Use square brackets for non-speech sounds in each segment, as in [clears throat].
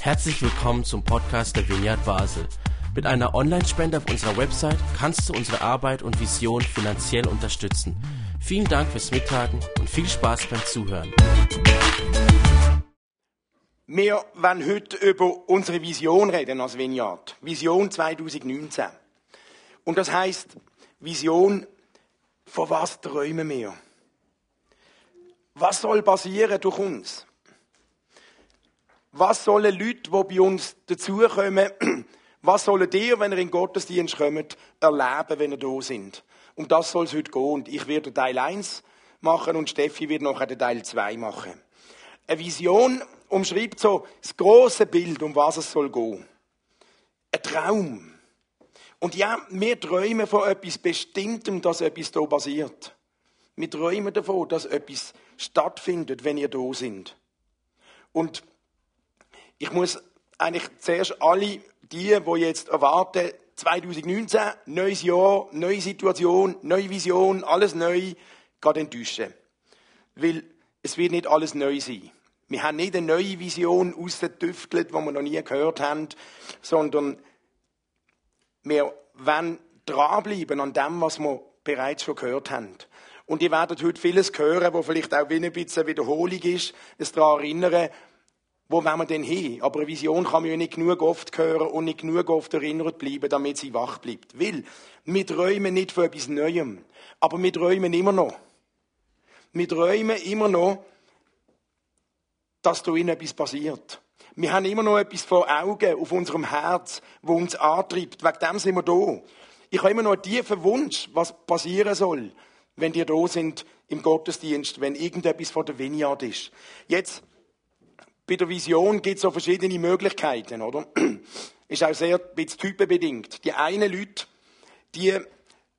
Herzlich willkommen zum Podcast der Vineyard Basel. Mit einer Online-Spende auf unserer Website kannst du unsere Arbeit und Vision finanziell unterstützen. Vielen Dank fürs Mittagen und viel Spaß beim Zuhören. Wir werden heute über unsere Vision reden als Vineyard. Vision 2019. Und das heißt Vision, von was träumen wir? Was soll passieren durch uns? Was sollen Leute, die bei uns dazukommen, [clears throat] was sollen ihr, wenn ihr in den Gottesdienst kommt, erleben, wenn ihr da sind? Um das soll es heute gehen. Und ich werde Teil 1 machen und Steffi wird nachher den Teil 2 machen. Eine Vision umschreibt so das große Bild, um was es soll gehen. Ein Traum. Und ja, wir träumen von etwas Bestimmtem, dass etwas hier passiert. Wir träumen davon, dass etwas stattfindet, wenn ihr da sind. Und ich muss eigentlich zuerst alle die, die jetzt erwarten, 2019, neues Jahr, neue Situation, neue Vision, alles neu, gerade enttäuschen. Weil es wird nicht alles neu sein. Wir haben nicht eine neue Vision ausgetüftelt, die wir noch nie gehört haben, sondern wir wollen dranbleiben an dem, was wir bereits schon gehört haben. Und ihr werdet heute vieles hören, wo vielleicht auch wie ein bisschen Wiederholung ist, es daran erinnern, wo wollen wir denn hin? Aber eine Vision kann man ja nicht genug oft hören und nicht genug oft erinnert bleiben, damit sie wach bleibt. Weil, wir träumen nicht von etwas Neuem, aber wir träumen immer noch. Wir träumen immer noch, dass da in etwas passiert. Wir haben immer noch etwas vor Augen auf unserem Herz, wo uns antreibt. Wegen dem sind wir da. Ich habe immer noch einen tiefen Wunsch, was passieren soll, wenn wir da sind im Gottesdienst, wenn irgendetwas vor der Vineyard ist. Jetzt, bei der Vision gibt es so verschiedene Möglichkeiten, oder? [clears throat] Ist auch sehr typenbedingt. Die einen Leute, die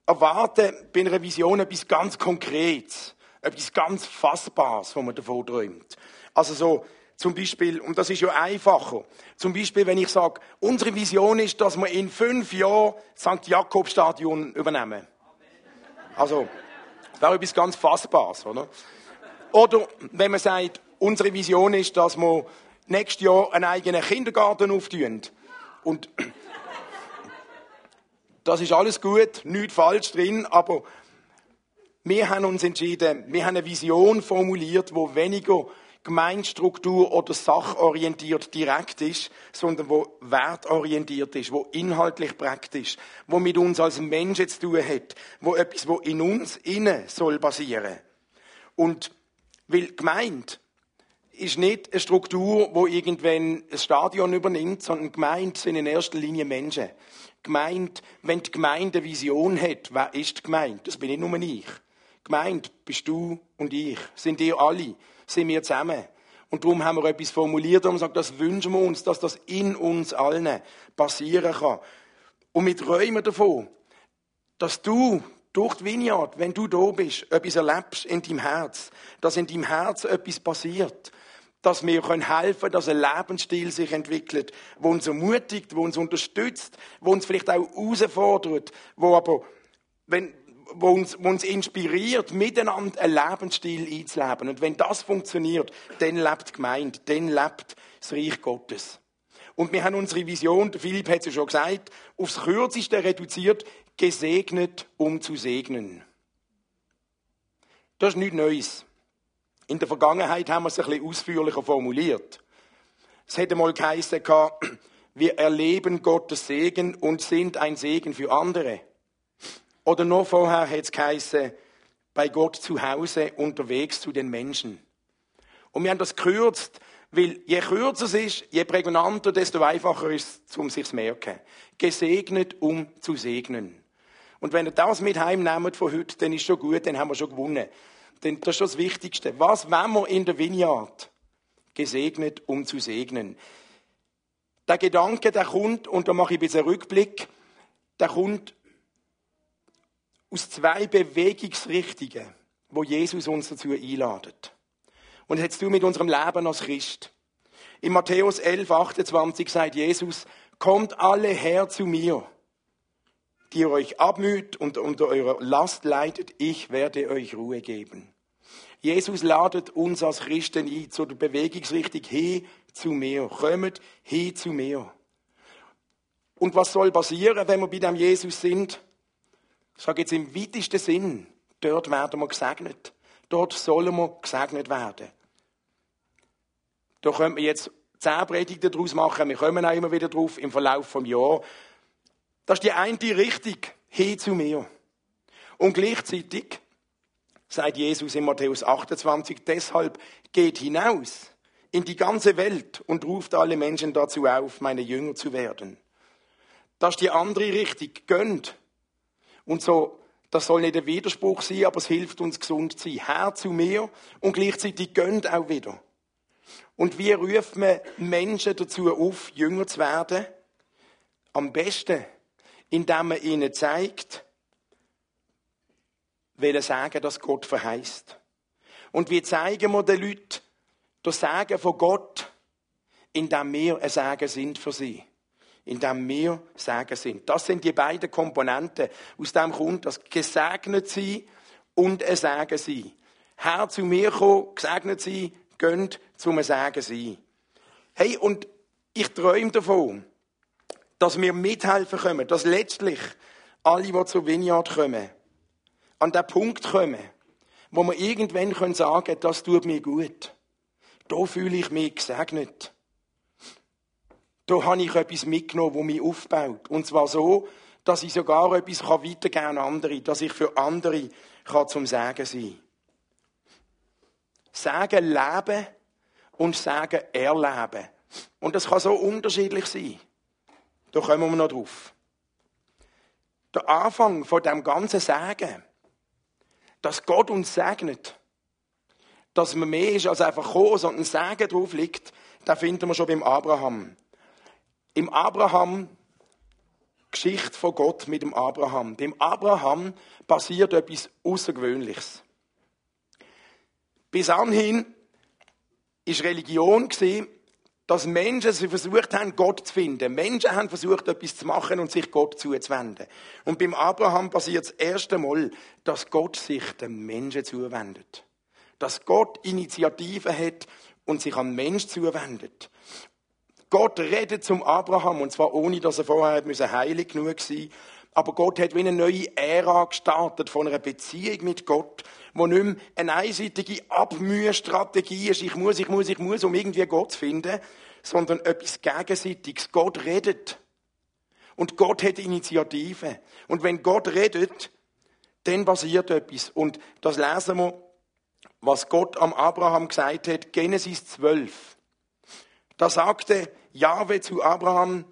erwarten bei einer Vision etwas ganz Konkretes, etwas ganz Fassbares, was man davon träumt. Also so, zum Beispiel, und das ist ja einfacher. Zum Beispiel, wenn ich sage, unsere Vision ist, dass wir in fünf Jahren St. Jakob Stadion übernehmen. Also, wäre etwas ganz Fassbares, oder? Oder wenn man sagt, unsere Vision ist, dass wir nächstes Jahr einen eigenen Kindergarten auftun. Und das ist alles gut, nichts falsch drin, aber wir haben uns entschieden, wir haben eine Vision formuliert, wo weniger Gemeinstruktur oder sachorientiert direkt ist, sondern wo wertorientiert ist, wo inhaltlich praktisch, wo mit uns als Menschen zu tun hat, wo etwas, wo in uns innen soll passieren. Und weil gemeint ist nicht eine Struktur, wo irgendwann ein Stadion übernimmt, sondern gemeint sind in erster Linie Menschen. Gemeint, wenn die Gemeinde eine Vision hat, wer ist gemeint? Das bin nicht nur ich. Gemeint bist du und ich, sind ihr alle sind wir zusammen. Und darum haben wir etwas formuliert und gesagt, das wünschen wir uns, dass das in uns allen passieren kann. Und wir träumen davon, dass du durch die Vineyard, wenn du da bist, etwas erlebst in deinem Herz, dass in deinem Herz etwas passiert, dass wir helfen können, dass ein Lebensstil sich entwickelt, wo uns ermutigt, wo uns unterstützt, wo uns vielleicht auch herausfordert, wo aber, wenn, wo uns, wo uns inspiriert, miteinander einen Lebensstil einzuleben. Und wenn das funktioniert, dann lebt die Gemeinde, dann lebt das Reich Gottes. Und wir haben unsere Vision, Philipp hat es ja schon gesagt, aufs Kürzeste reduziert, gesegnet, um zu segnen. Das ist nichts Neues. In der Vergangenheit haben wir es ein bisschen ausführlicher formuliert. Es hätte mal geheißen, [clears throat] wir erleben Gottes Segen und sind ein Segen für andere. Oder noch vorher hat es geheißen, bei Gott zu Hause unterwegs zu den Menschen. Und wir haben das gekürzt, weil je kürzer es ist, je prägnanter, desto einfacher ist es, um sich zu merken. Gesegnet, um zu segnen. Und wenn ihr das mit heimnehmt von heute, dann ist schon gut, dann haben wir schon gewonnen. Denn das ist das Wichtigste. Was wollen wir in der Vineyard? Gesegnet, um zu segnen. Der Gedanke, der kommt, und da mache ich ein bisschen Rückblick, der kommt aus zwei Bewegungsrichtungen, wo Jesus uns dazu einladet. Und hättest du mit unserem Leben als Christ. In Matthäus 11, 28 sagt Jesus, kommt alle her zu mir, die ihr euch abmüht und unter eurer Last leidet, ich werde euch Ruhe geben. Jesus ladet uns als Christen ein zur Bewegungsrichtung hin zu mir. Kommt hin zu mir. Und was soll passieren, wenn wir bei dem Jesus sind? Ich sage jetzt im weitesten Sinn, dort werden wir gesegnet. Dort sollen wir gesegnet werden. Da können wir jetzt zehn Predigten daraus machen. Wir kommen auch immer wieder drauf im Verlauf des Jahres. Das ist die eine Richtung, hin zu mir. Und gleichzeitig sagt Jesus in Matthäus 28, deshalb geht hinaus in die ganze Welt und ruft alle Menschen dazu auf, meine Jünger zu werden. Das ist die andere Richtung, gönnt. Und so, das soll nicht ein Widerspruch sein, aber es hilft uns gesund zu sein. Herr zu mir und gleichzeitig gönnt auch wieder. Und wie ruft man Menschen dazu auf, Jünger zu werden? Am besten, indem man ihnen zeigt, will sagen, dass Gott verheißt. Und wie zeigen wir den Leuten das Sagen von Gott, indem wir ein Sagen sind für sie. Indem wir Sagen sind. Das sind die beiden Komponenten. Aus dem kommt das gesegnet sein und ein Sagen sein. Herr zu mir kommen, gesegnet sein, gönnt zum Sagen sein. Hey, und ich träume davon, dass wir mithelfen können, dass letztlich alle, die zur Vineyard kommen, an den Punkt kommen, wo wir irgendwann können sagen das tut mir gut. Da fühle ich mich gesegnet. Da habe ich etwas mitgenommen, das mich aufbaut. Und zwar so, dass ich sogar etwas weitergeben kann an andere, dass ich für andere kann zum Sagen sein Sagen leben und Sagen erleben. Und das kann so unterschiedlich sein. Da kommen wir noch drauf. Der Anfang von dem ganzen Sagen dass Gott uns segnet, dass man mehr ist als einfach kommen, sondern ein Segen drauf liegt, da finden wir schon beim Abraham. Im Abraham, Geschichte von Gott mit dem Abraham. Beim Abraham passiert etwas Außergewöhnliches. Bis anhin ist Religion dass Menschen sie versucht haben, Gott zu finden. Menschen haben versucht, etwas zu machen und sich Gott zuzuwenden. Und beim Abraham passiert das erste Mal, dass Gott sich dem Menschen zuwendet. Dass Gott Initiative hat und sich an Mensch zuwendet. Gott redet zum Abraham, und zwar ohne, dass er vorher heilig genug sein aber Gott hat wie eine neue Ära gestartet von einer Beziehung mit Gott, wo nicht mehr eine einseitige Abmühstrategie ist, ich muss, ich muss, ich muss, um irgendwie Gott zu finden, sondern etwas Gegenseitiges. Gott redet. Und Gott hat Initiative. Und wenn Gott redet, dann passiert etwas. Und das lesen wir, was Gott am Abraham gesagt hat, Genesis 12. Da sagte Jahwe zu Abraham,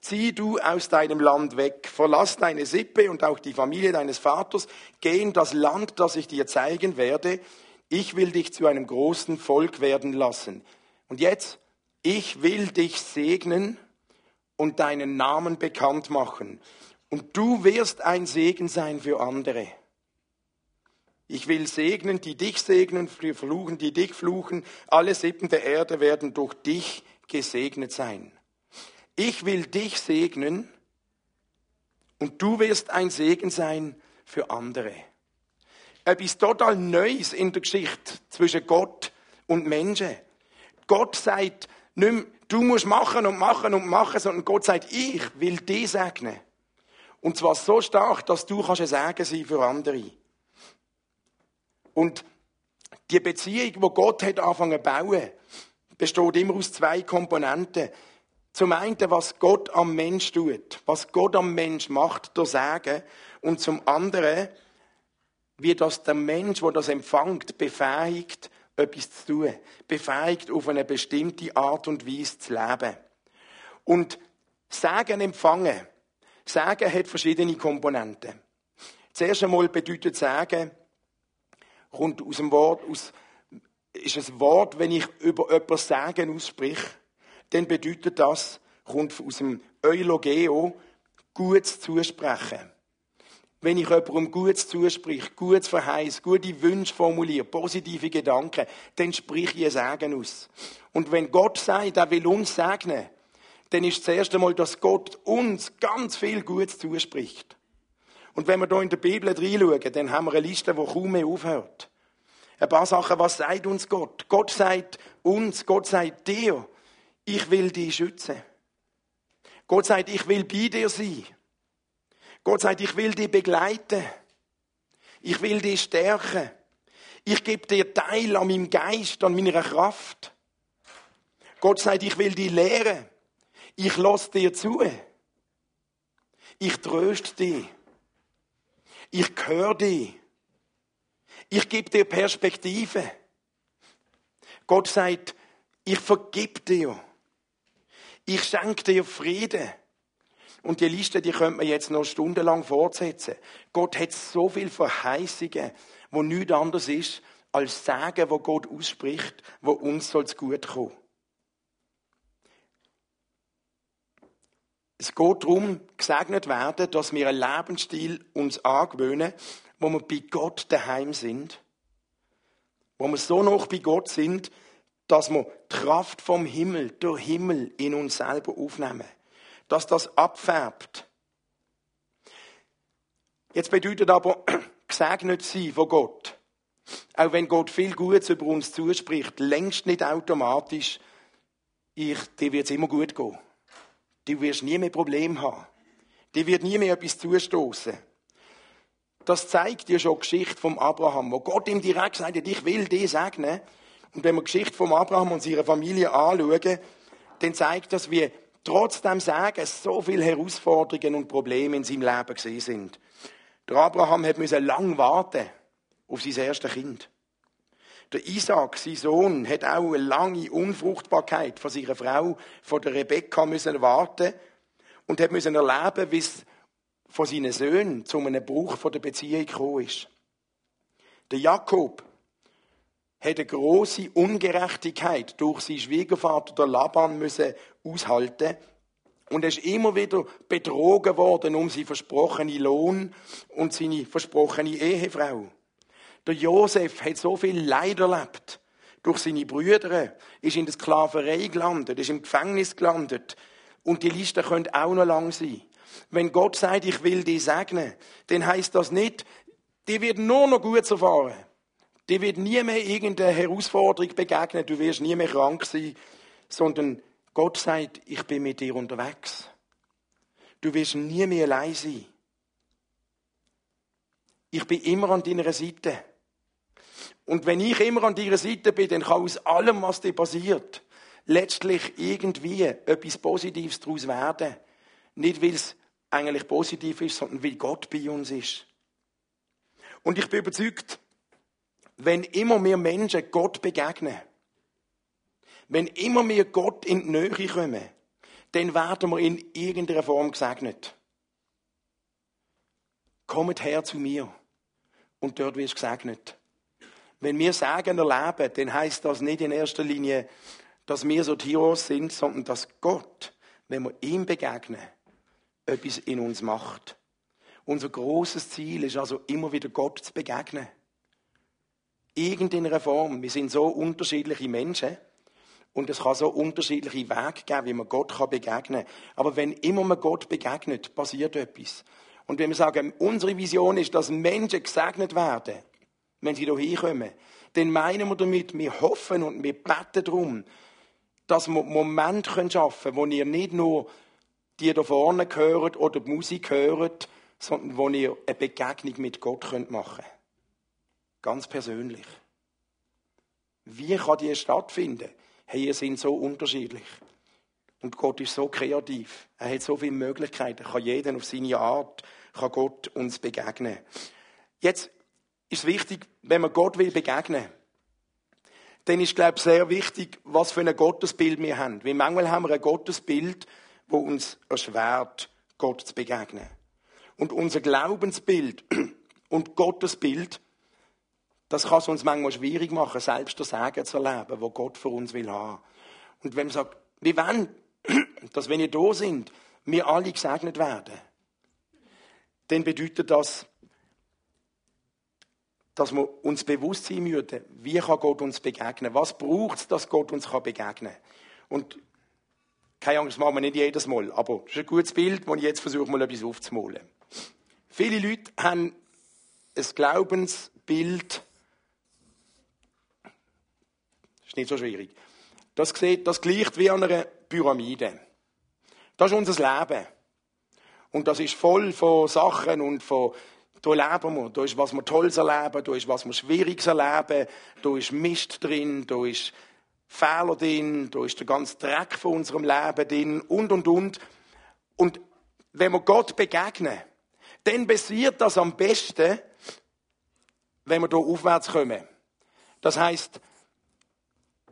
Zieh du aus deinem Land weg, verlass deine Sippe und auch die Familie deines Vaters, geh in das Land, das ich dir zeigen werde. Ich will dich zu einem großen Volk werden lassen. Und jetzt, ich will dich segnen und deinen Namen bekannt machen. Und du wirst ein Segen sein für andere. Ich will segnen, die dich segnen, fluchen, die dich fluchen. Alle Sippen der Erde werden durch dich gesegnet sein ich will dich segnen und du wirst ein Segen sein für andere. Etwas total Neues in der Geschichte zwischen Gott und Menschen. Gott sagt nicht mehr, du musst machen und machen und machen, sondern Gott sagt, ich will dich segnen. Und zwar so stark, dass du kannst ein Segen sein für andere. Und die Beziehung, die Gott hat angefangen zu bauen, besteht immer aus zwei Komponenten. Zum einen, was Gott am Mensch tut, was Gott am Mensch macht, durch Sagen. Und zum anderen, wie das der Mensch, der das empfängt, befähigt, etwas zu tun. Befähigt, auf eine bestimmte Art und Weise zu leben. Und Sagen empfangen. Sagen hat verschiedene Komponenten. Zuerst einmal bedeutet Sagen, kommt aus dem Wort, aus, ist ein Wort, wenn ich über etwas Sagen ausspreche, dann bedeutet das, kommt aus dem Eulogeo, Gutes zusprechen. Wenn ich jemandem Gutes zuspreche, Gutes verheiße, gute Wünsche formuliere, positive Gedanken, dann sprich ich ein Segen aus. Und wenn Gott sagt, er will uns segnen, dann ist das erste Mal, dass Gott uns ganz viel Gutes zuspricht. Und wenn wir da in der Bibel reinschauen, dann haben wir eine Liste, die kaum mehr aufhört. Ein paar Sachen, was sagt uns Gott? Gott sagt uns, Gott sagt dir, ich will dich schützen. Gott sagt, ich will bei dir sein. Gott sagt, ich will dich begleiten. Ich will dich stärken. Ich gebe dir Teil an meinem Geist, an meiner Kraft. Gott sagt, ich will dich lehren. Ich lasse dir zu. Ich tröste dich. Ich höre dich. Ich gebe dir Perspektive. Gott sagt, ich vergib dir. Ich schenke dir Frieden. Und die Liste, die könnte man jetzt noch stundenlang fortsetzen. Gott hat so viel Verheißungen, wo nichts anderes ist, als Sagen, wo Gott ausspricht, wo uns soll es gut kommen. Es geht darum, gesegnet werden, dass wir einen Lebensstil uns angewöhnen, wo wir bei Gott daheim sind. Wo wir so noch bei Gott sind, dass wir die Kraft vom Himmel, der Himmel in uns selber aufnehmen. Dass das abfärbt. Jetzt bedeutet aber [clears throat] gesegnet sein von Gott. Auch wenn Gott viel Gutes über uns zuspricht, längst nicht automatisch, ich, dir wird es immer gut gehen. Du wirst nie mehr Probleme haben. Dir wird nie mehr etwas zustoßen. Das zeigt dir schon die Geschichte vom Abraham, wo Gott ihm direkt sagt, ich will dich segnen. Und wenn wir die Geschichte vom Abraham und seiner Familie anschauen, dann zeigt das, wie trotzdem Sagen so viele Herausforderungen und Probleme in seinem Leben gesehen sind. Der Abraham hat müssen lang warten auf sein erstes Kind. Der Isaac, sein Sohn, hat auch eine lange Unfruchtbarkeit von seiner Frau, von der Rebekka, müssen warten und hat müssen erleben, wie es von seinen Söhnen zu einem Bruch von der Beziehung gekommen ist. Der Jakob eine große Ungerechtigkeit durch seinen Schwiegervater, der Laban, müssen aushalten und er ist immer wieder betrogen worden um seinen versprochenen Lohn und seine versprochene Ehefrau. Der Josef hat so viel Leid erlebt. Durch seine Brüder ist in der Sklaverei gelandet, ist im Gefängnis gelandet. Und die Liste könnte auch noch lang sein. Wenn Gott sagt, ich will dich segnen, dann heißt das nicht, die wird nur noch gut erfahren. Die wird nie mehr irgendeine Herausforderung begegnen, du wirst nie mehr krank sein, sondern Gott sagt, ich bin mit dir unterwegs. Du wirst nie mehr allein sein. Ich bin immer an deiner Seite. Und wenn ich immer an deiner Seite bin, dann kann aus allem, was dir passiert, letztlich irgendwie etwas Positives daraus werden. Nicht, weil es eigentlich positiv ist, sondern weil Gott bei uns ist. Und ich bin überzeugt, wenn immer mehr Menschen Gott begegnen, wenn immer mehr Gott in die Nähe kommen, dann werden wir in irgendeiner Form gesegnet. Kommt her zu mir und dort wirst du gesegnet. Wenn wir Sagen erleben, dann heißt das nicht in erster Linie, dass wir so Tiros sind, sondern dass Gott, wenn wir ihm begegnen, etwas in uns macht. Unser großes Ziel ist also immer wieder Gott zu begegnen. Irgendeiner Form. Wir sind so unterschiedliche Menschen. Und es kann so unterschiedliche Wege geben, wie man Gott begegnen kann. Aber wenn immer man Gott begegnet, passiert etwas. Und wenn wir sagen, unsere Vision ist, dass Menschen gesegnet werden, wenn sie hier hinkommen, dann meinen wir damit, wir hoffen und wir beten darum, dass wir Momente schaffen können, wo ihr nicht nur die da vorne gehört oder die Musik hört, sondern wo ihr eine Begegnung mit Gott machen könnt. Ganz persönlich. Wie kann die stattfinden? Hey, ihr sind so unterschiedlich. Und Gott ist so kreativ. Er hat so viele Möglichkeiten. Er kann jeden auf seine Art, kann Gott uns begegnen. Jetzt ist wichtig, wenn man Gott will begegnen, dann ist, glaube ich, sehr wichtig, was für ein Gottesbild wir haben. Weil manchmal haben wir ein Gottesbild, wo uns erschwert, Gott zu begegnen. Und unser Glaubensbild [clears throat] und Gottesbild, das kann es uns manchmal schwierig machen, selbst das Sagen zu erleben, wo Gott für uns will haben. Und wenn man sagt, wir wollen, [clears throat] dass wenn wir da sind, wir alle gesegnet werden, dann bedeutet das, dass wir uns bewusst sein müssen, wie kann Gott uns begegnen? Was braucht es, dass Gott uns begegnen kann? Und keine Angst, das machen wir nicht jedes Mal, aber das ist ein gutes Bild, wo ich jetzt versuche, mal etwas aufzumalen. Viele Leute haben ein Glaubensbild, Ist nicht so schwierig. Das, sieht, das gleicht wie an einer Pyramide. Das ist unser Leben. Und das ist voll von Sachen und von, da leben wir. Da ist was wir Tolles erleben, da ist was wir Schwieriges erleben, da ist Mist drin, da ist Fehler drin, da ist der ganze Dreck von unserem Leben drin und, und, und. Und wenn wir Gott begegnen, dann passiert das am besten, wenn wir hier aufwärts kommen. Das heißt,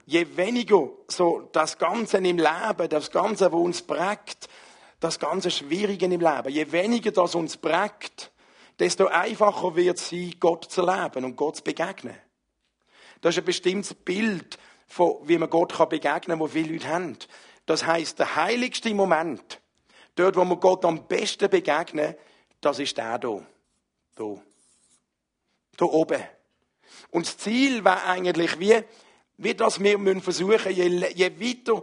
je weniger so das Ganze im Leben, das Ganze, wo uns prägt, das ganze Schwierige im Leben, je weniger das uns prägt, desto einfacher wird es sein, Gott zu leben und Gott zu begegnen. Das ist ein bestimmtes Bild, von, wie man Gott begegnen kann, wo viele Leute haben. Das heißt, der heiligste Moment, dort, wo wir Gott am besten begegnen, das ist der hier. Hier. Hier oben. Und das Ziel war eigentlich wie, wie das wir müssen versuchen, je, je weiter,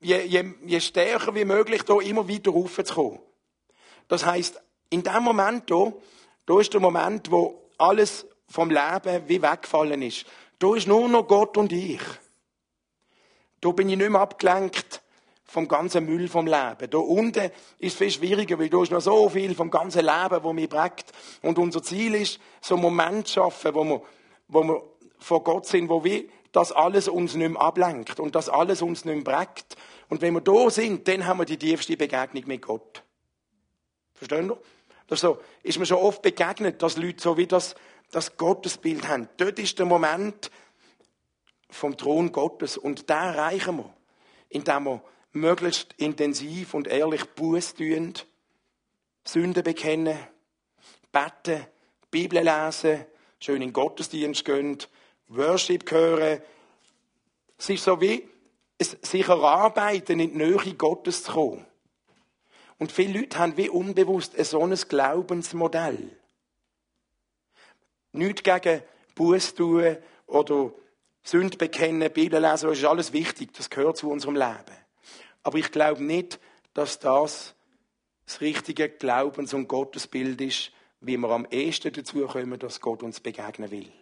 je, je, je stärker wie möglich, hier immer weiter raufzukommen. Das heißt, in dem Moment hier, da ist der Moment, wo alles vom Leben wie weggefallen ist. Da ist nur noch Gott und ich. Da bin ich nicht mehr abgelenkt vom ganzen Müll vom Leben. Da unten ist es viel schwieriger, weil da ist noch so viel vom ganzen Leben, wo mich prägt. Und unser Ziel ist, so einen Moment zu schaffen, wo wir, wo wir vor Gott sind, wo wir das alles uns nicht mehr ablenkt und das alles uns nicht mehr prägt. Und wenn wir da sind, dann haben wir die tiefste Begegnung mit Gott. Verstehen ihr? Das ist, so, ist mir schon oft begegnet, dass Leute so wie das, das Gottesbild haben. Dort ist der Moment vom Thron Gottes und da erreichen wir, indem wir möglichst intensiv und ehrlich Buß tun, Sünden bekennen, beten, Bibel lesen, schön in den Gottesdienst gehen, Worship hören. Es ist so wie sich erarbeiten, in die Nähe Gottes zu kommen. Und viele Leute haben wie unbewusst ein so ein Glaubensmodell. Nicht gegen Buß tun oder Sünde bekennen, Bibel lesen, das ist alles wichtig, das gehört zu unserem Leben. Aber ich glaube nicht, dass das das richtige Glaubens- und Gottesbild ist, wie wir am ehesten dazu kommen, dass Gott uns begegnen will.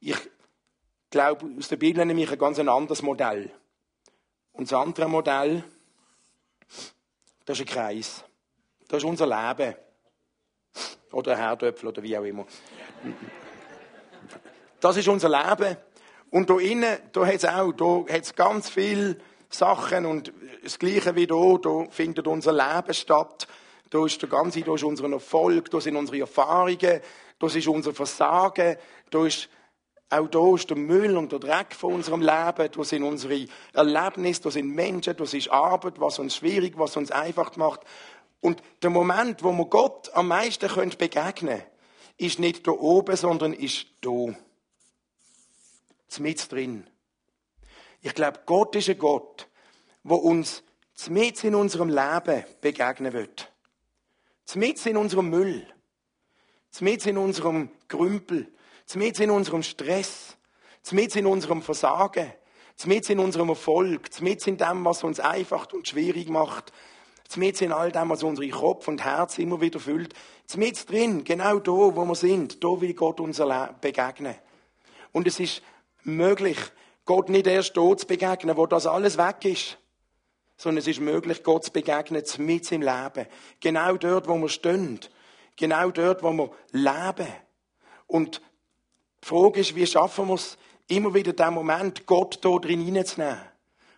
Ich glaube, aus der Bibel ich ein ganz anderes Modell. Und das andere Modell, das ist ein Kreis. Das ist unser Leben. Oder ein Herdöpfel oder wie auch immer. Das ist unser Leben. Und da innen, da hat es auch, da hat's ganz viele Sachen und das Gleiche wie da, da findet unser Leben statt. Da ist der ganze, da ist unser Erfolg, da sind unsere Erfahrungen, das ist unser Versagen, da ist auch da ist der Müll und der Dreck von unserem Leben, da sind unsere Erlebnisse, da sind Menschen, das ist Arbeit, was uns schwierig, was uns einfach macht. Und der Moment, wo wir Gott am meisten begegnen können, ist nicht da oben, sondern ist da. Mit drin. Ich glaube, Gott ist ein Gott, der uns mit in unserem Leben begegnen wird. Mit in unserem Müll. Mit in unserem Grümpel mit in unserem Stress, mit in unserem Versagen, mit in unserem Erfolg, mit in dem, was uns einfach und schwierig macht, mit in all dem, was unsere Kopf und Herz immer wieder füllt, mit drin, genau da, wo wir sind, da will Gott uns begegnen. Und es ist möglich, Gott nicht erst dort zu begegnen, wo das alles weg ist, sondern es ist möglich, Gott zu begegnen, mit im Leben. Genau dort, wo wir stehen. Genau dort, wo wir leben. Und die Frage ist, wie schaffen wir es, immer wieder den Moment, Gott hier drin hineinzunehmen.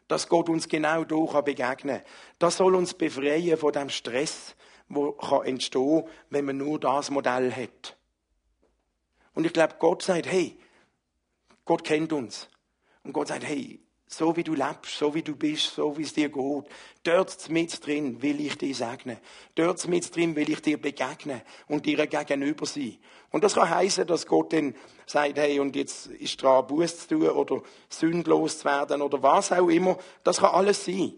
Dass Gott uns genau hier begegnen kann. Das soll uns befreien von dem Stress, der entstehen kann, wenn man nur das Modell hat. Und ich glaube, Gott sagt, hey, Gott kennt uns. Und Gott sagt, hey, so wie du lebst, so wie du bist, so wie es dir geht. Dort mit drin will ich dich segnen. Dort mit drin will ich dir begegnen und dir gegenüber sein. Und das kann heißen, dass Gott dann sagt, hey, und jetzt ist dran, Buß zu tun oder sündlos zu werden oder was auch immer. Das kann alles sein.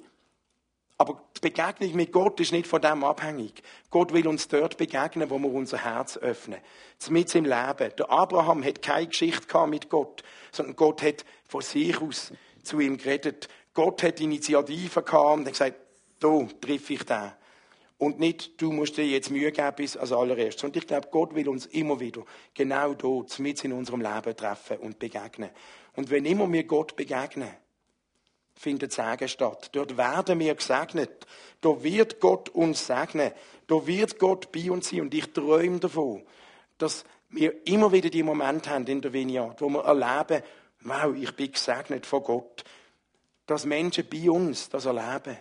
Aber die Begegnung mit Gott ist nicht von dem abhängig. Gott will uns dort begegnen, wo wir unser Herz öffnen. Mit im Leben. Der Abraham hat keine Geschichte mit Gott, sondern Gott hat von sich aus zu ihm geredet. Gott hat Initiative gehabt und hat gesagt, da triff ich den. Und nicht, du musst dir jetzt Mühe geben bis als allererstes. Und ich glaube, Gott will uns immer wieder genau dort, mit in unserem Leben treffen und begegnen. Und wenn immer wir Gott begegnen, findet Segen statt. Dort werden wir gesegnet. Da wird Gott uns segnen. Da wird Gott bei uns sein. Und ich träume davon, dass wir immer wieder die Momente haben in der Vineyard, wo wir erleben, wow, ich bin gesegnet von Gott. Dass Menschen bei uns das erleben.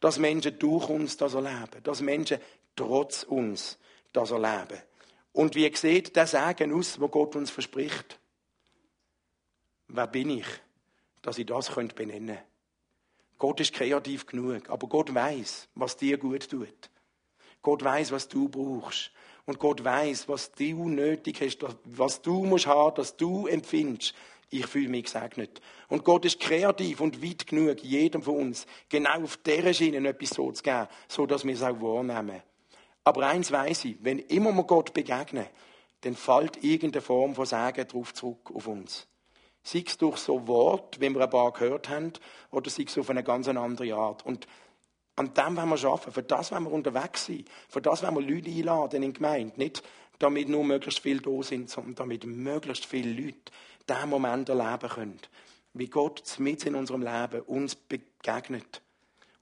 Dass Menschen durch uns das erleben. Dass Menschen trotz uns das erleben. Und wie sieht der Segen aus, wo Gott uns verspricht? Wer bin ich, dass ich das benennen könnte? Gott ist kreativ genug, aber Gott weiß, was dir gut tut. Gott weiß, was du brauchst. Und Gott weiß, was du nötig hast, was du musst haben, dass du empfindest. Ich fühle mich gesegnet. Und Gott ist kreativ und weit genug, jedem von uns genau auf dieser Schiene etwas so zu geben, so dass wir es auch wahrnehmen. Aber eins weiß ich, wenn immer wir Gott begegnen, dann fällt irgendeine Form von Segen drauf zurück auf uns. Sei es durch so Wort, wie wir ein paar gehört haben, oder sei es auf eine ganz andere Art. Und an dem wollen wir arbeiten. Für das wollen wir unterwegs sein. Für das wollen wir Leute einladen in die Gemeinde. Nicht, damit nur möglichst viele da sind, sondern damit möglichst viele Leute diesen Moment erleben können. Wie Gott mit in unserem Leben uns begegnet.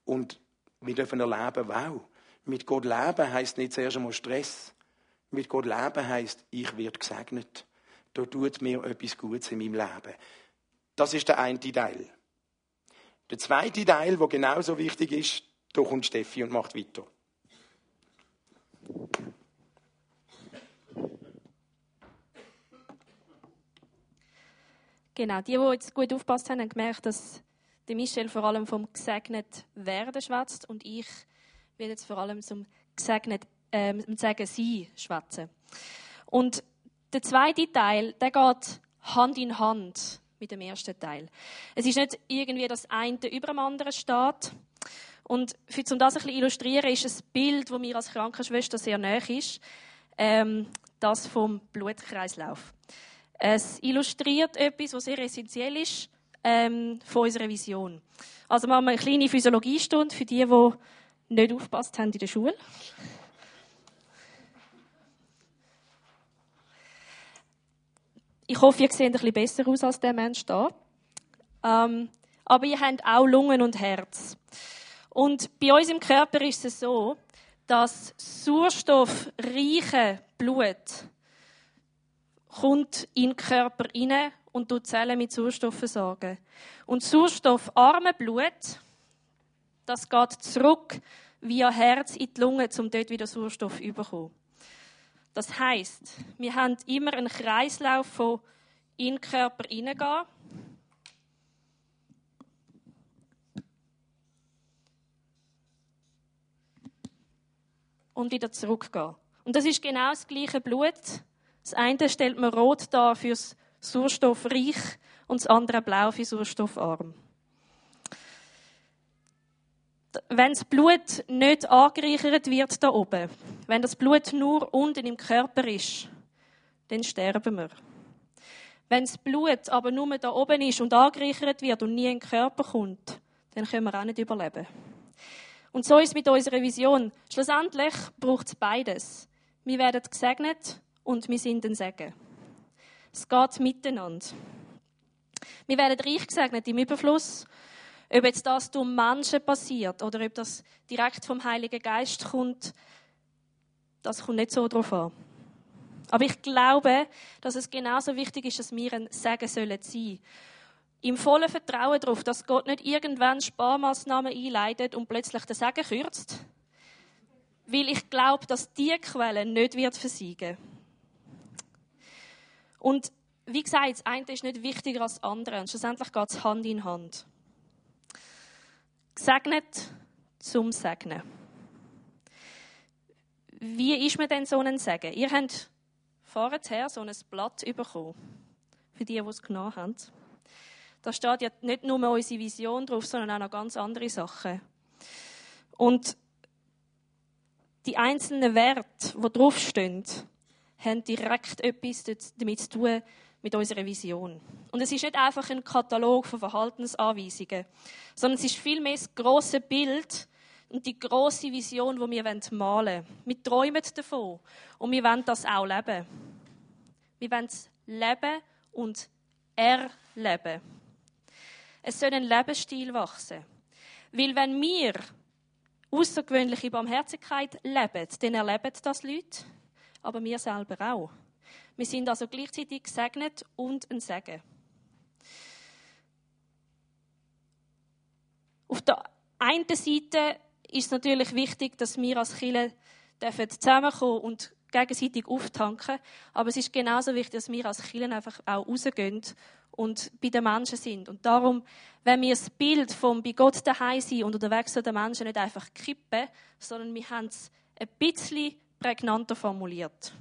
Und wir dürfen erleben, wow, mit Gott leben heisst nicht zuerst einmal Stress. Mit Gott leben heisst, ich werde gesegnet da tut mir etwas Gutes in meinem Leben. Das ist der eine Teil. Der zweite Teil, der genauso wichtig ist, da kommt Steffi und macht weiter. Genau, die, die jetzt gut aufgepasst haben, haben gemerkt, dass der Michel vor allem vom gesegnet werden schwätzt und ich will jetzt vor allem zum gesegnet, ähm, sagen sie schwätzen. Und der zweite Teil, der geht Hand in Hand mit dem ersten Teil. Es ist nicht irgendwie, dass eine über dem anderen steht. Und für, um das ein bisschen illustrieren, ist ein Bild, das mir als Krankenschwester sehr nahe ist, ähm, das vom Blutkreislauf. Es illustriert etwas, was sehr essentiell ist ähm, von unserer Vision. Also machen wir eine kleine Physiologiestunde für die, die nicht aufgepasst haben in der Schule. Ich hoffe, ihr seht ein bisschen besser aus als der Mensch da. Ähm, aber ihr habt auch Lungen und Herz. Und bei uns im Körper ist es so, dass sauerstoffreiche Blut kommt in den Körper rein und tut Zellen mit Sauerstoff versorgen. Und sauerstoffarme Blut, das geht zurück via Herz in die Lunge, um dort wieder Sauerstoff zu bekommen. Das heißt, wir haben immer einen Kreislauf von in den Körper hineingehen. Und wieder zurückgehen. Und das ist genau das gleiche Blut. Das eine stellt man rot dar fürs Sauerstoffreich und das andere blau für sauerstoffarm wenn das Blut nicht angereichert wird da oben, wenn das Blut nur unten im Körper ist, dann sterben wir. Wenn das Blut aber nur da oben ist und angereichert wird und nie in den Körper kommt, dann können wir auch nicht überleben. Und so ist es mit unserer Vision. Schlussendlich braucht es beides. Wir werden gesegnet und wir sind ein Segen. Es geht miteinander. Wir werden reich gesegnet im Überfluss ob jetzt das durch Menschen passiert oder ob das direkt vom Heiligen Geist kommt, das kommt nicht so drauf an. Aber ich glaube, dass es genauso wichtig ist, dass wir ein Segen sollen sein. Im vollen Vertrauen darauf, dass Gott nicht irgendwann Sparmaßnahmen einleitet und plötzlich den Segen kürzt. Weil ich glaube, dass die Quelle nicht wird versiegen. Und wie gesagt, das eine ist nicht wichtiger als das andere. Und schlussendlich geht es Hand in Hand. Gesegnet zum Segnen. Wie ist man denn so ein Segen? Ihr habt vorher so ein Blatt bekommen. Für die, die es genommen haben. Da steht ja nicht nur unsere Vision drauf, sondern auch noch ganz andere Sachen. Und die einzelnen Werte, die draufstehen, haben direkt etwas damit zu tun, mit unserer Vision. Und es ist nicht einfach ein Katalog von Verhaltensanweisungen, sondern es ist vielmehr das große Bild und die große Vision, die wir malen wollen. Wir träumen davon und wir wollen das auch leben. Wir wollen es leben und erleben. Es soll ein Lebensstil wachsen. Weil wenn wir außergewöhnliche Barmherzigkeit leben, dann erleben das Leute, aber wir selber auch. Wir sind also gleichzeitig gesegnet und ein Segen. Auf der einen Seite ist es natürlich wichtig, dass wir als Kirche zusammenkommen und gegenseitig auftanken. Aber es ist genauso wichtig, dass wir als Kirche einfach auch rausgehen und bei den Menschen sind. Und darum, wenn wir das Bild vom bei Gott daheim sein und unterwegs zu den Menschen nicht einfach kippen, sondern wir haben es ein bisschen prägnanter formuliert.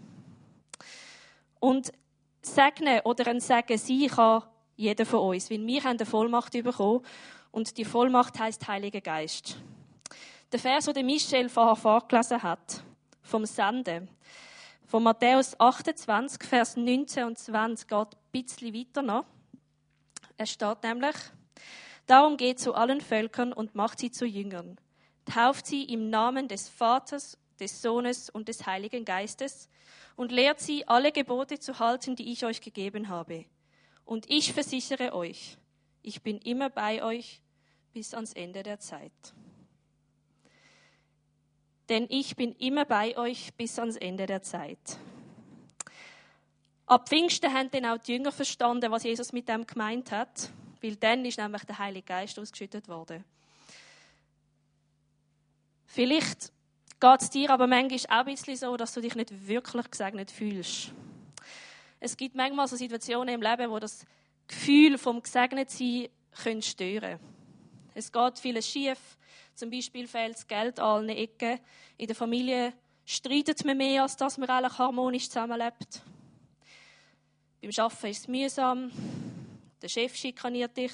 Und segnen oder ein Segen sein kann jeder von uns, weil wir haben eine Vollmacht bekommen und die Vollmacht heißt Heiliger Geist. Der Vers, den Michel vorher vorgelesen hat, vom Senden, von Matthäus 28, Vers 19 und 20, geht ein bisschen weiter noch. Es steht nämlich, Darum geht zu allen Völkern und macht sie zu Jüngern. Tauft sie im Namen des Vaters, des Sohnes und des Heiligen Geistes und lehrt sie, alle Gebote zu halten, die ich euch gegeben habe. Und ich versichere euch, ich bin immer bei euch bis ans Ende der Zeit denn ich bin immer bei euch bis ans Ende der Zeit. Ab Pfingsten haben dann auch die Jünger verstanden, was Jesus mit dem gemeint hat, weil dann ist nämlich der Heilige Geist ausgeschüttet worden. Vielleicht geht es dir aber manchmal auch ein bisschen so, dass du dich nicht wirklich gesegnet fühlst. Es gibt manchmal so Situationen im Leben, wo das Gefühl vom Gesegnetsein stören können. Es geht vieles schief, zum Beispiel fehlt das Geld an allen Ecken. In der Familie streitet man mehr, als dass man eigentlich harmonisch zusammenlebt. Beim Arbeiten ist es mühsam. Der Chef schikaniert dich.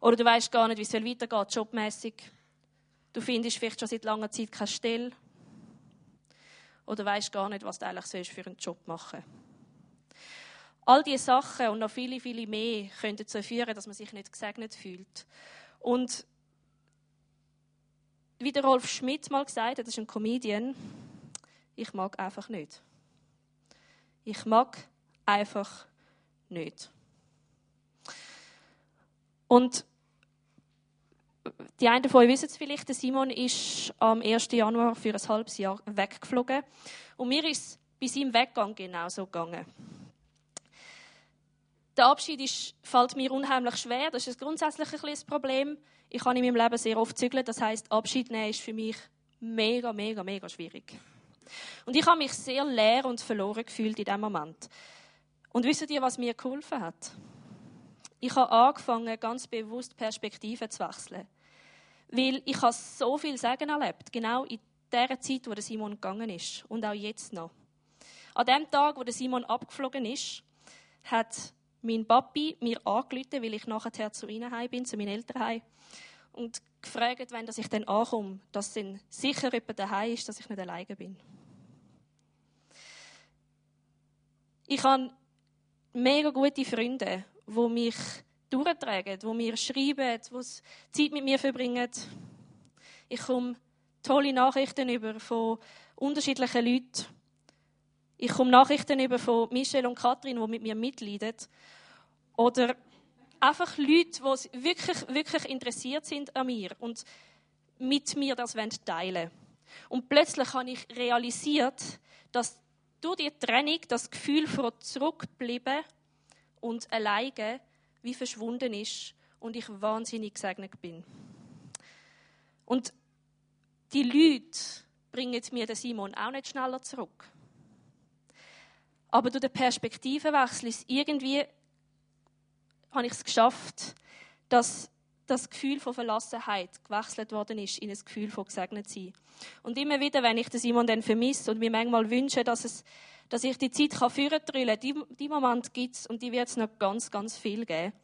Oder du weißt gar nicht, wie es weitergeht, jobmäßig. Du findest vielleicht schon seit langer Zeit keine Stelle. Oder weißt gar nicht, was du eigentlich für einen Job machen All diese Sachen und noch viele, viele mehr können dazu führen, dass man sich nicht gesegnet fühlt. Und wie der Rolf Schmidt mal gesagt hat, das ist ein Comedian, ich mag einfach nicht. Ich mag einfach nicht. Und die einen von euch wissen es vielleicht, der Simon ist am 1. Januar für ein halbes Jahr weggeflogen. Und mir ist es bei seinem Weggang genauso gegangen. Der Abschied ist, fällt mir unheimlich schwer. Das ist grundsätzlich ein bisschen Problem. Ich habe in meinem Leben sehr oft zügeln. Das heißt, Abschied nehmen ist für mich mega, mega, mega schwierig. Und ich habe mich sehr leer und verloren gefühlt in diesem Moment. Und wisst ihr, was mir geholfen hat? Ich habe angefangen, ganz bewusst Perspektiven zu wechseln. Weil ich habe so viel Sagen erlebt, genau in der Zeit, wo der Simon gegangen ist. Und auch jetzt noch. An dem Tag, wo der Simon abgeflogen ist, hat mein Papi mir angerufen, weil ich nachher zu ihnen heim bin, zu meinen Eltern heim. Und gefragt, wenn ich dann ankomme, dass dann sicher jemand daheim ist, dass ich nicht alleine bin. Ich habe mega gute Freunde, die mich durchtragen, die mir schreiben, die Zeit mit mir verbringen. Ich komme tolle Nachrichten über von unterschiedlichen Leuten. Ich komme Nachrichten über von Michelle und Katrin, die mit mir mitleiden. Oder einfach Leute, die wirklich, wirklich interessiert sind an mir und mit mir das teilen wollen. Und plötzlich habe ich realisiert, dass durch die Trennung das Gefühl von zurückbleiben und alleine wie verschwunden ist und ich wahnsinnig gesegnet bin. Und die Leute bringen mir den Simon auch nicht schneller zurück. Aber durch den Perspektivenwechsel ist irgendwie habe ich es geschafft, dass das Gefühl von Verlassenheit gewechselt worden ist in ein Gefühl von gesegnet sein. Und immer wieder, wenn ich den Simon dann vermisse und mir manchmal wünsche, dass, es, dass ich die Zeit kann führen kann, die, die Moment gibt es und die wird es noch ganz, ganz viel geben,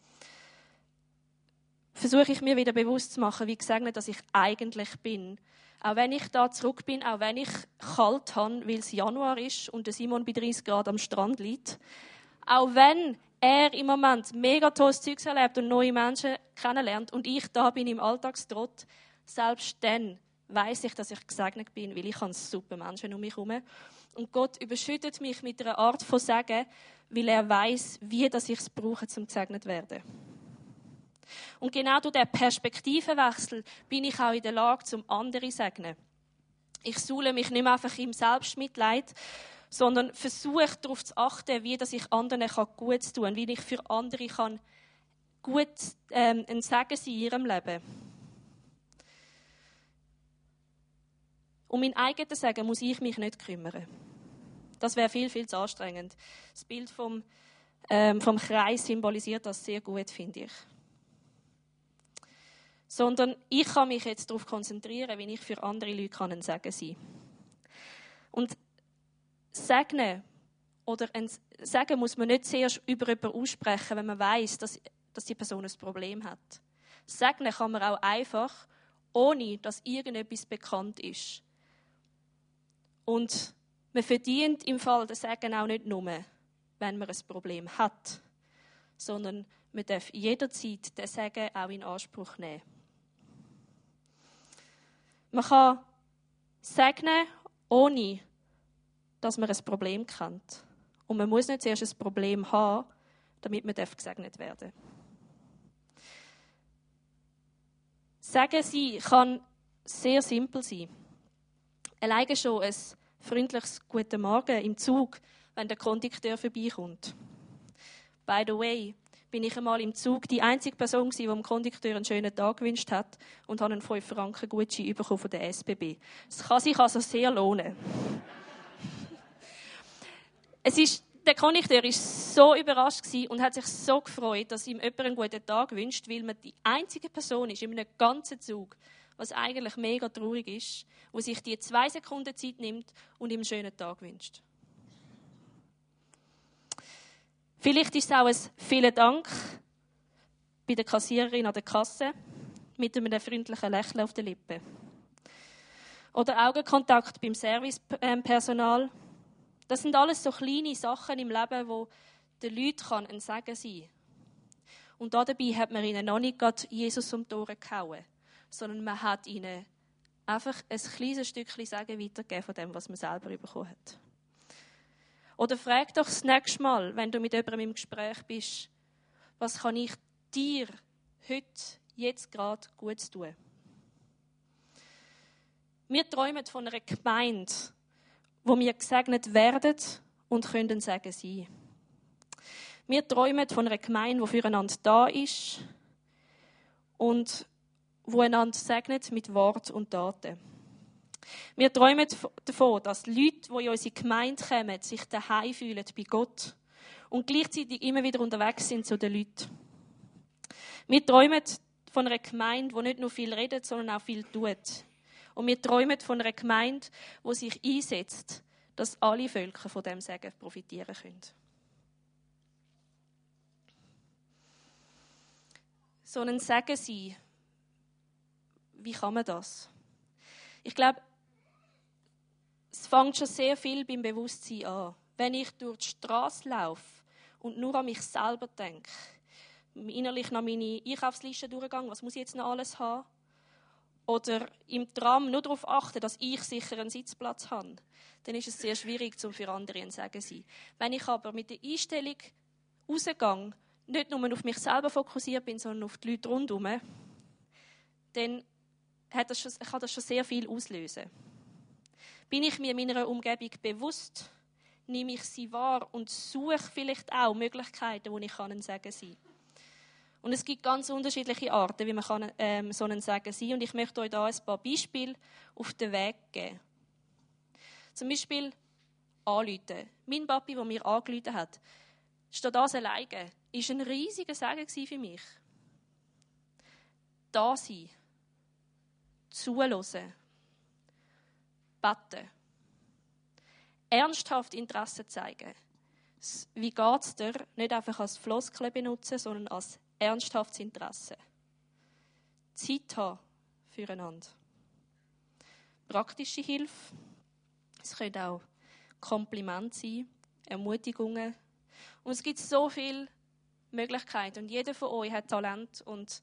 versuche ich mir wieder bewusst zu machen, wie gesegnet dass ich eigentlich bin. Auch wenn ich da zurück bin, auch wenn ich kalt habe, weil es Januar ist und der Simon bei 30 Grad am Strand liegt, auch wenn er im Moment mega tolles Zeugs erlebt und neue Menschen kennenlernt und ich da bin im Alltagstrott, selbst dann weiß ich, dass ich gesegnet bin, weil ich habe super Menschen um mich herum. Und Gott überschüttet mich mit einer Art von Sagen, weil er weiß, wie dass ich es brauche, zum gesegnet werden. Und genau durch diesen Perspektivenwechsel bin ich auch in der Lage, zum anderen zu segnen. Ich suhle mich nicht mehr einfach im Selbstmitleid, sondern versuche darauf zu achten, wie dass ich anderen gut tun kann, wie ich für andere kann gut ähm, ein Segen sein in ihrem Leben. Um mein eigenes Segen muss ich mich nicht kümmern. Das wäre viel, viel zu anstrengend. Das Bild vom, ähm, vom Kreis symbolisiert das sehr gut, finde ich. Sondern ich kann mich jetzt darauf konzentrieren, wie ich für andere Leute kann ein Segen sein Und segnen oder ein Segen muss man nicht zuerst über jemanden aussprechen, wenn man weiß, dass, dass die Person ein Problem hat. Segnen kann man auch einfach, ohne dass irgendetwas bekannt ist. Und man verdient im Fall des Segen auch nicht nur, wenn man ein Problem hat, sondern man darf jederzeit den Segen auch in Anspruch nehmen. Man kann segnen, ohne dass man ein Problem kennt. Und man muss nicht zuerst ein Problem haben, damit man gesegnet werden darf. Sagen Sie kann sehr simpel sein. Alleine schon ein freundliches Guten Morgen im Zug, wenn der Kondukteur vorbeikommt. By the way, bin ich einmal im Zug die einzige Person die dem Kondukteur einen schönen Tag gewünscht hat und habe einen 5 Franken Gutschein bekommen von der SBB. Es kann sich also sehr lohnen. [laughs] es ist, der Kondukteur war so überrascht und hat sich so gefreut, dass ihm jemand einen guten Tag wünscht, weil man die einzige Person ist in einem ganzen Zug, was eigentlich mega traurig ist, wo sich die zwei Sekunden Zeit nimmt und ihm einen schönen Tag wünscht. Vielleicht ist es auch ein vielen Dank bei der Kassiererin an der Kasse mit einem freundlichen Lächeln auf den Lippen. Oder Augenkontakt beim Servicepersonal. Das sind alles so kleine Sachen im Leben, wo den Leuten ein Segen sein kann. Und dabei hat man ihnen noch nicht Jesus um die Ohren gehauen sondern man hat ihnen einfach ein kleines Stückchen Sagen weitergegeben von dem, was man selber bekommen hat. Oder frag doch das nächste Mal, wenn du mit jemandem im Gespräch bist, was kann ich dir heute, jetzt gerade gut tun? Wir träumen von einer Gemeinde, wo wir gesegnet werden und können Segen sein. Wir träumen von einer Gemeinde, die füreinander da ist und wo einander segnet mit Wort und Taten. Wir träumen davon, dass Leute, die in unsere Gemeinde kommen, sich daheim fühlen bei Gott und gleichzeitig immer wieder unterwegs sind zu den Leuten. Wir träumen von einer Gemeinde, die nicht nur viel redet, sondern auch viel tut. Und wir träumen von einer Gemeinde, die sich einsetzt, dass alle Völker von dem Segen profitieren können. So ein Segen sein wie kann man das? Ich glaube, es fängt schon sehr viel beim Bewusstsein an. Wenn ich durch die Straße laufe und nur an mich selber denke, innerlich nach meine Einkaufsliste durchgegangen, was muss ich jetzt noch alles haben? Oder im Tram nur darauf achten, dass ich sicher einen Sitzplatz habe, dann ist es sehr schwierig, um für andere ein Segen zu sein. Wenn ich aber mit der Einstellung rausgehe, nicht nur auf mich selber fokussiert bin, sondern auf die Leute rundherum, dann hat das schon, kann das schon sehr viel auslösen. Bin ich mir meiner Umgebung bewusst, nehme ich sie wahr und suche vielleicht auch Möglichkeiten, wo ich kann Sagen sein Und es gibt ganz unterschiedliche Arten, wie man kann, ähm, so einen Sagen sein Und ich möchte euch da ein paar Beispiele auf den Weg geben. Zum Beispiel anrufen. Mein Papi, der mir angerufen hat, steht das alleine, war ein riesiger Segen für mich. Da sein zuhören, beten, ernsthaft Interesse zeigen. Wie geht es dir? Nicht einfach als Floskel benutzen, sondern als ernsthaftes Interesse. Zeit haben füreinander. Praktische Hilfe. Es können auch Komplimente sein, Ermutigungen. Und es gibt so viele Möglichkeiten. Und jeder von euch hat Talent und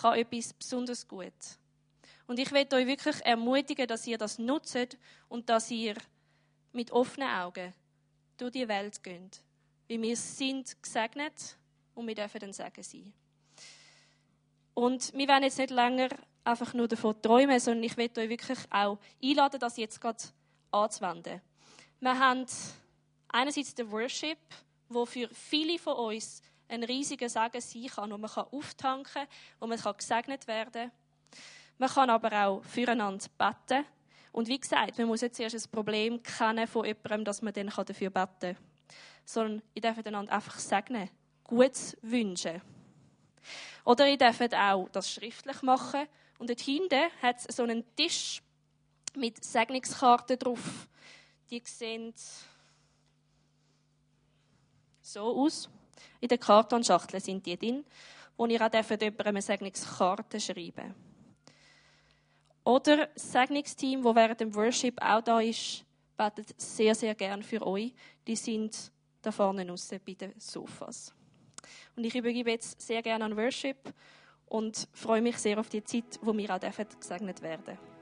kann etwas besonders gut. Und ich möchte euch wirklich ermutigen, dass ihr das nutzt und dass ihr mit offenen Augen durch die Welt gehen. Weil wir sind gesegnet und wir dürfen dann Segen sein. Und wir werden jetzt nicht länger einfach nur davon träumen, sondern ich möchte euch wirklich auch einladen, das jetzt gerade anzuwenden. Wir haben einerseits den Worship, wo für viele von uns ein riesiger Segen sein kann, wo man auftanken kann, wo man gesegnet werden kann. Man kann aber auch füreinander beten. Und wie gesagt, man muss jetzt erst ein Problem kennen von jemandem, dass man dann dafür beten kann. Sondern ich darf einander einfach segnen, Gutes wünschen. Oder ihr dürft auch das schriftlich machen. Und dort hinten hat es so einen Tisch mit Segnungskarten drauf. Die sehen so aus. In der Kartonschachtel sind die drin, wo ihr auch jemandem eine Segnungskarte schreiben Oder das Segnungsteam, das während dem Worship auch da ist, betet sehr, sehr gern für euch. Die sind da vorne aussen bei den Sofas. Und ich übergebe jetzt sehr gerne an Worship und freue mich sehr auf die Zeit, wo wir auch gesegnet werden dürfen.